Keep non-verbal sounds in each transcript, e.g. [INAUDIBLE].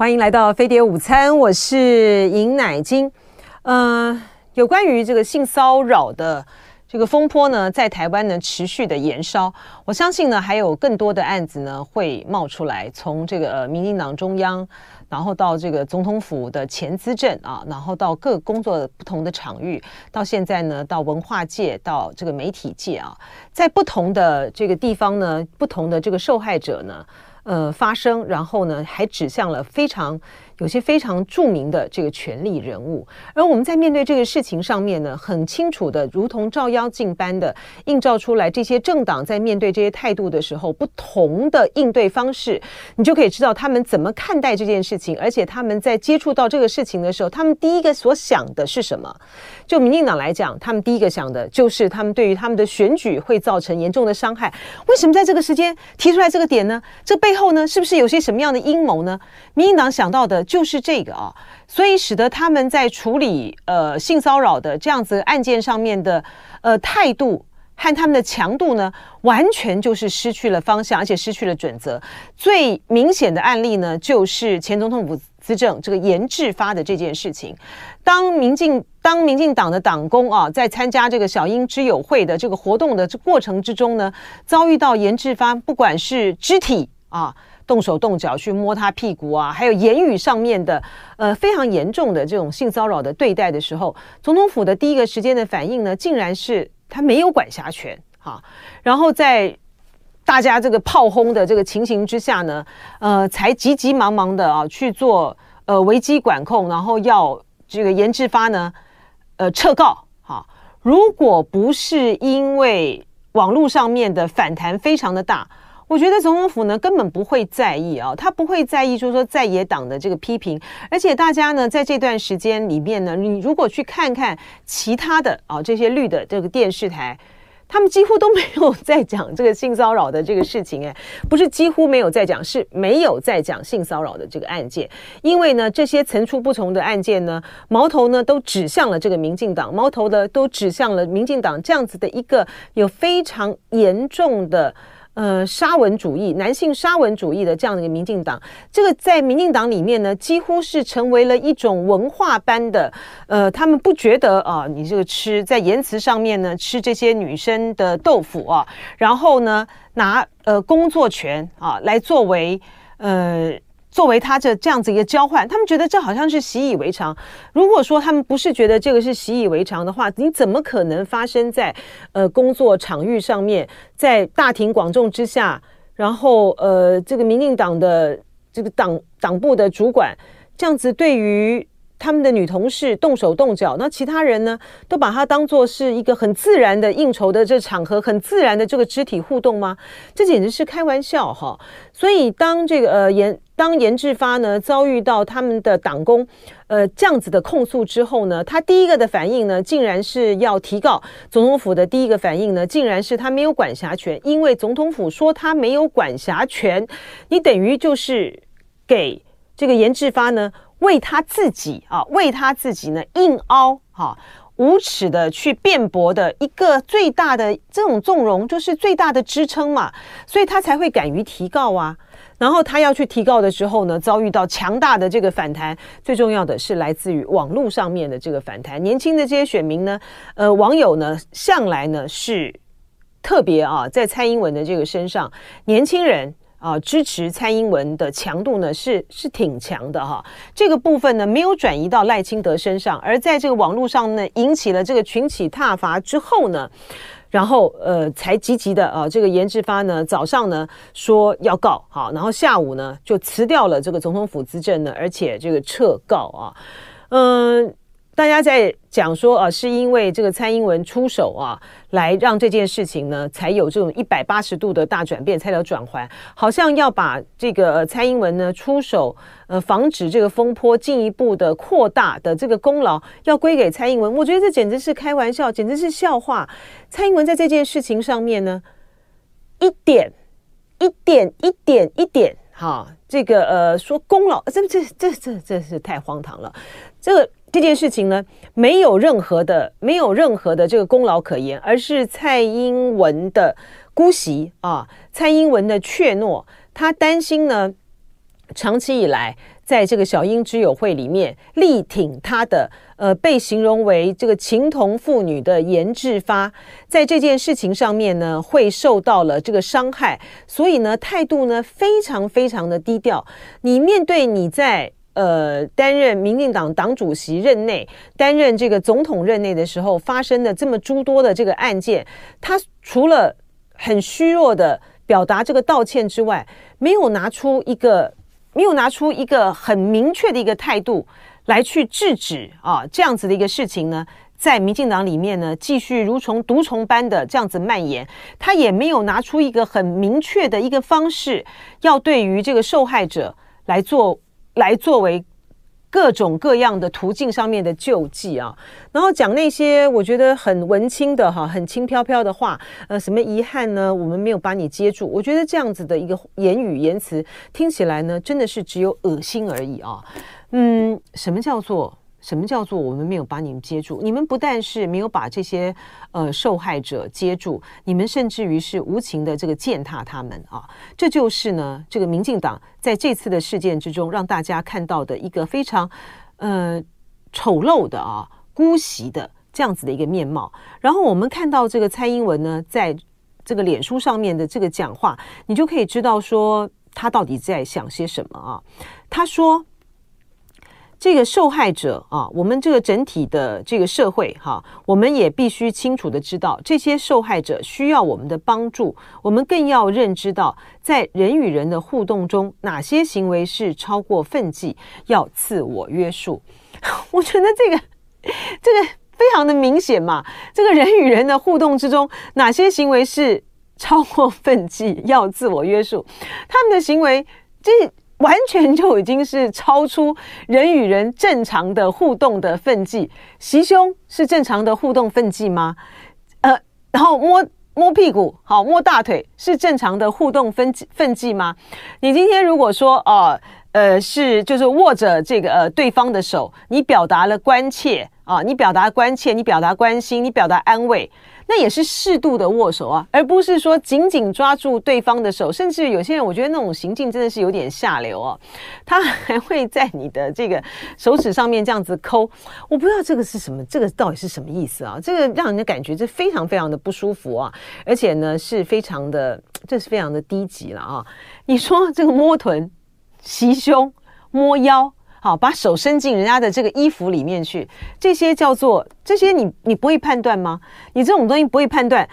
欢迎来到飞碟午餐，我是尹乃菁。呃，有关于这个性骚扰的这个风波呢，在台湾呢持续的延烧。我相信呢，还有更多的案子呢会冒出来，从这个呃民进党中央，然后到这个总统府的前资政啊，然后到各工作不同的场域，到现在呢，到文化界，到这个媒体界啊，在不同的这个地方呢，不同的这个受害者呢。呃，发生，然后呢，还指向了非常有些非常著名的这个权力人物，而我们在面对这个事情上面呢，很清楚的，如同照妖镜般的映照出来，这些政党在面对这些态度的时候，不同的应对方式，你就可以知道他们怎么看待这件事情，而且他们在接触到这个事情的时候，他们第一个所想的是什么？就民进党来讲，他们第一个想的就是他们对于他们的选举会造成严重的伤害。为什么在这个时间提出来这个点呢？这背后呢，是不是有些什么样的阴谋呢？民进党想到的。就是这个啊，所以使得他们在处理呃性骚扰的这样子案件上面的呃态度和他们的强度呢，完全就是失去了方向，而且失去了准则。最明显的案例呢，就是前总统府资政这个颜志发的这件事情。当民进当民进党的党工啊，在参加这个小英之友会的这个活动的这过程之中呢，遭遇到颜志发，不管是肢体啊。动手动脚去摸他屁股啊，还有言语上面的，呃，非常严重的这种性骚扰的对待的时候，总统府的第一个时间的反应呢，竟然是他没有管辖权哈，然后在大家这个炮轰的这个情形之下呢，呃，才急急忙忙的啊去做呃危机管控，然后要这个严志发呢，呃，撤告哈。如果不是因为网络上面的反弹非常的大。我觉得总统府呢根本不会在意啊，他不会在意，就是说在野党的这个批评，而且大家呢在这段时间里面呢，你如果去看看其他的啊这些绿的这个电视台，他们几乎都没有在讲这个性骚扰的这个事情，哎，不是几乎没有在讲，是没有在讲性骚扰的这个案件，因为呢这些层出不穷的案件呢，矛头呢都指向了这个民进党，矛头呢都指向了民进党这样子的一个有非常严重的。呃，沙文主义、男性沙文主义的这样的一个民进党，这个在民进党里面呢，几乎是成为了一种文化般的。呃，他们不觉得啊，你这个吃在言辞上面呢，吃这些女生的豆腐啊，然后呢，拿呃工作权啊来作为呃。作为他这这样子一个交换，他们觉得这好像是习以为常。如果说他们不是觉得这个是习以为常的话，你怎么可能发生在呃工作场域上面，在大庭广众之下，然后呃这个民进党的这个党党部的主管这样子对于他们的女同事动手动脚，那其他人呢都把它当作是一个很自然的应酬的这场合，很自然的这个肢体互动吗？这简直是开玩笑哈！所以当这个呃颜。当严志发呢遭遇到他们的党工，呃这样子的控诉之后呢，他第一个的反应呢，竟然是要提告总统府的第一个反应呢，竟然是他没有管辖权，因为总统府说他没有管辖权，你等于就是给这个严志发呢为他自己啊为他自己呢硬凹哈、啊、无耻的去辩驳的一个最大的这种纵容，就是最大的支撑嘛，所以他才会敢于提告啊。然后他要去提告的时候呢，遭遇到强大的这个反弹。最重要的是来自于网络上面的这个反弹。年轻的这些选民呢，呃，网友呢，向来呢是特别啊，在蔡英文的这个身上，年轻人啊支持蔡英文的强度呢是是挺强的哈。这个部分呢没有转移到赖清德身上，而在这个网络上呢引起了这个群起挞伐之后呢。然后，呃，才积极的啊，这个严志发呢，早上呢说要告，好，然后下午呢就辞掉了这个总统府资政呢，而且这个撤告啊，嗯。大家在讲说啊，是因为这个蔡英文出手啊，来让这件事情呢，才有这种一百八十度的大转变，才有转圜，好像要把这个蔡英文呢出手，呃，防止这个风波进一步的扩大的这个功劳要归给蔡英文。我觉得这简直是开玩笑，简直是笑话。蔡英文在这件事情上面呢，一点、一点、一点、一点，哈，这个呃，说功劳，这这这这这是太荒唐了，这个。这件事情呢，没有任何的没有任何的这个功劳可言，而是蔡英文的姑息啊，蔡英文的怯懦，他担心呢，长期以来在这个小英之友会里面力挺他的呃被形容为这个情同父女的颜志发，在这件事情上面呢会受到了这个伤害，所以呢态度呢非常非常的低调。你面对你在呃担任民进党党主席任内，担任这个总统任内的时候发生的这么诸多的这个案件，他除了很虚弱的表达这个道歉之外，没有拿出一个。没有拿出一个很明确的一个态度来去制止啊，这样子的一个事情呢，在民进党里面呢，继续如虫毒虫般的这样子蔓延。他也没有拿出一个很明确的一个方式，要对于这个受害者来做，来作为。各种各样的途径上面的救济啊，然后讲那些我觉得很文青的哈，很轻飘飘的话，呃，什么遗憾呢？我们没有把你接住。我觉得这样子的一个言语言辞听起来呢，真的是只有恶心而已啊。嗯，什么叫做？什么叫做我们没有把你们接住？你们不但是没有把这些呃受害者接住，你们甚至于是无情的这个践踏他们啊！这就是呢，这个民进党在这次的事件之中让大家看到的一个非常呃丑陋的啊姑息的这样子的一个面貌。然后我们看到这个蔡英文呢，在这个脸书上面的这个讲话，你就可以知道说他到底在想些什么啊？他说。这个受害者啊，我们这个整体的这个社会哈，我们也必须清楚的知道，这些受害者需要我们的帮助。我们更要认知到，在人与人的互动中，哪些行为是超过分际，要自我约束。[LAUGHS] 我觉得这个这个非常的明显嘛。这个人与人的互动之中，哪些行为是超过分际，要自我约束？他们的行为这。完全就已经是超出人与人正常的互动的分际，袭胸是正常的互动分际吗？呃，然后摸摸屁股，好，摸大腿是正常的互动分分际吗？你今天如果说哦，呃，是就是握着这个呃对方的手，你表达了关切啊，你表达关切，你表达关心，你表达安慰。那也是适度的握手啊，而不是说紧紧抓住对方的手，甚至有些人，我觉得那种行径真的是有点下流哦。他还会在你的这个手指上面这样子抠，我不知道这个是什么，这个到底是什么意思啊？这个让人的感觉这非常非常的不舒服啊，而且呢是非常的，这是非常的低级了啊。你说这个摸臀、袭胸、摸腰。好，把手伸进人家的这个衣服里面去，这些叫做这些你你不会判断吗？你这种东西不会判断，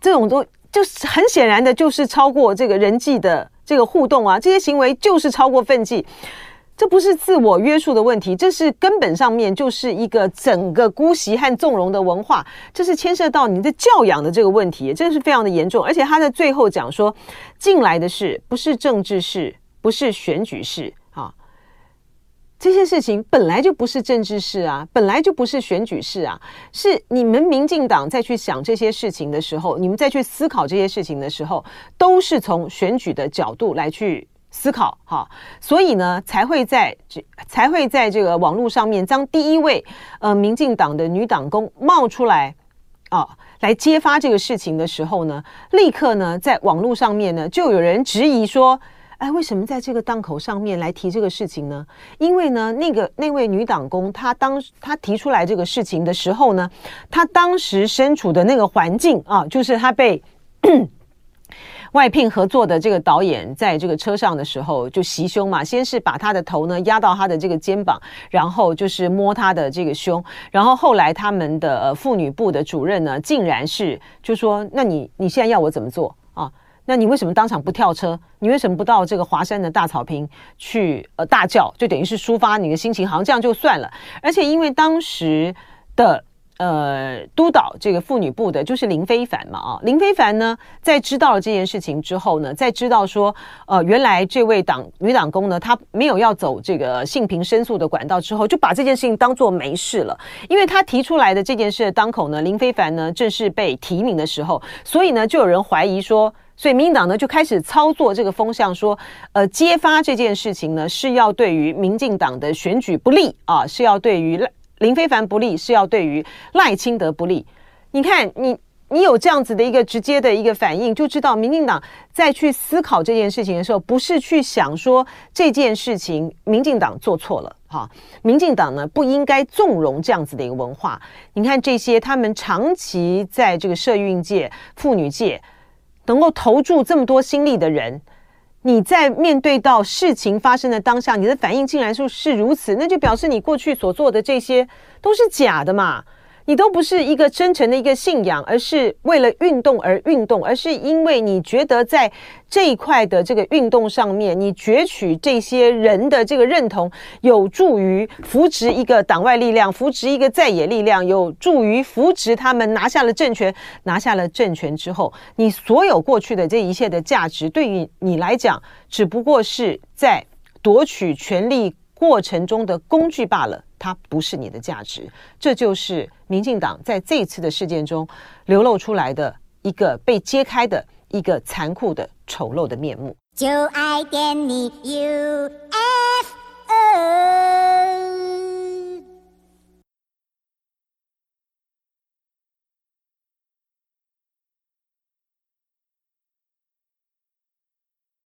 这种东就是很显然的，就是超过这个人际的这个互动啊，这些行为就是超过分际，这不是自我约束的问题，这是根本上面就是一个整个姑息和纵容的文化，这是牵涉到你的教养的这个问题，真的是非常的严重。而且他在最后讲说，进来的是不是政治事，不是选举事。这些事情本来就不是政治事啊，本来就不是选举事啊，是你们民进党在去想这些事情的时候，你们在去思考这些事情的时候，都是从选举的角度来去思考哈，所以呢，才会在这才会在这个网络上面，当第一位呃民进党的女党工冒出来啊，来揭发这个事情的时候呢，立刻呢在网络上面呢就有人质疑说。哎，为什么在这个档口上面来提这个事情呢？因为呢，那个那位女党工，她当她提出来这个事情的时候呢，她当时身处的那个环境啊，就是她被 [CLEARS THROAT] 外聘合作的这个导演在这个车上的时候就袭胸嘛，先是把他的头呢压到他的这个肩膀，然后就是摸他的这个胸，然后后来他们的妇女部的主任呢，竟然是就说：“那你你现在要我怎么做啊？”那你为什么当场不跳车？你为什么不到这个华山的大草坪去呃大叫？就等于是抒发你的心情，好像这样就算了。而且因为当时的呃督导这个妇女部的就是林非凡嘛啊，林非凡呢在知道了这件事情之后呢，在知道说呃原来这位党女党工呢她没有要走这个性平申诉的管道之后，就把这件事情当做没事了。因为他提出来的这件事的当口呢，林非凡呢正是被提名的时候，所以呢就有人怀疑说。所以民进党呢就开始操作这个风向，说，呃，揭发这件事情呢是要对于民进党的选举不利啊，是要对于林非凡不利，是要对于赖清德不利。你看，你你有这样子的一个直接的一个反应，就知道民进党在去思考这件事情的时候，不是去想说这件事情民进党做错了，哈，民进党呢不应该纵容这样子的一个文化。你看这些他们长期在这个社运界、妇女界能够投注这么多心力的人。你在面对到事情发生的当下，你的反应竟然是是如此，那就表示你过去所做的这些都是假的嘛。你都不是一个真诚的一个信仰，而是为了运动而运动，而是因为你觉得在这一块的这个运动上面，你攫取这些人的这个认同，有助于扶植一个党外力量，扶植一个在野力量，有助于扶植他们拿下了政权。拿下了政权之后，你所有过去的这一切的价值，对于你来讲，只不过是在夺取权力过程中的工具罢了。它不是你的价值，这就是民进党在这一次的事件中流露出来的一个被揭开的一个残酷的丑陋的面目。就爱点你 UFO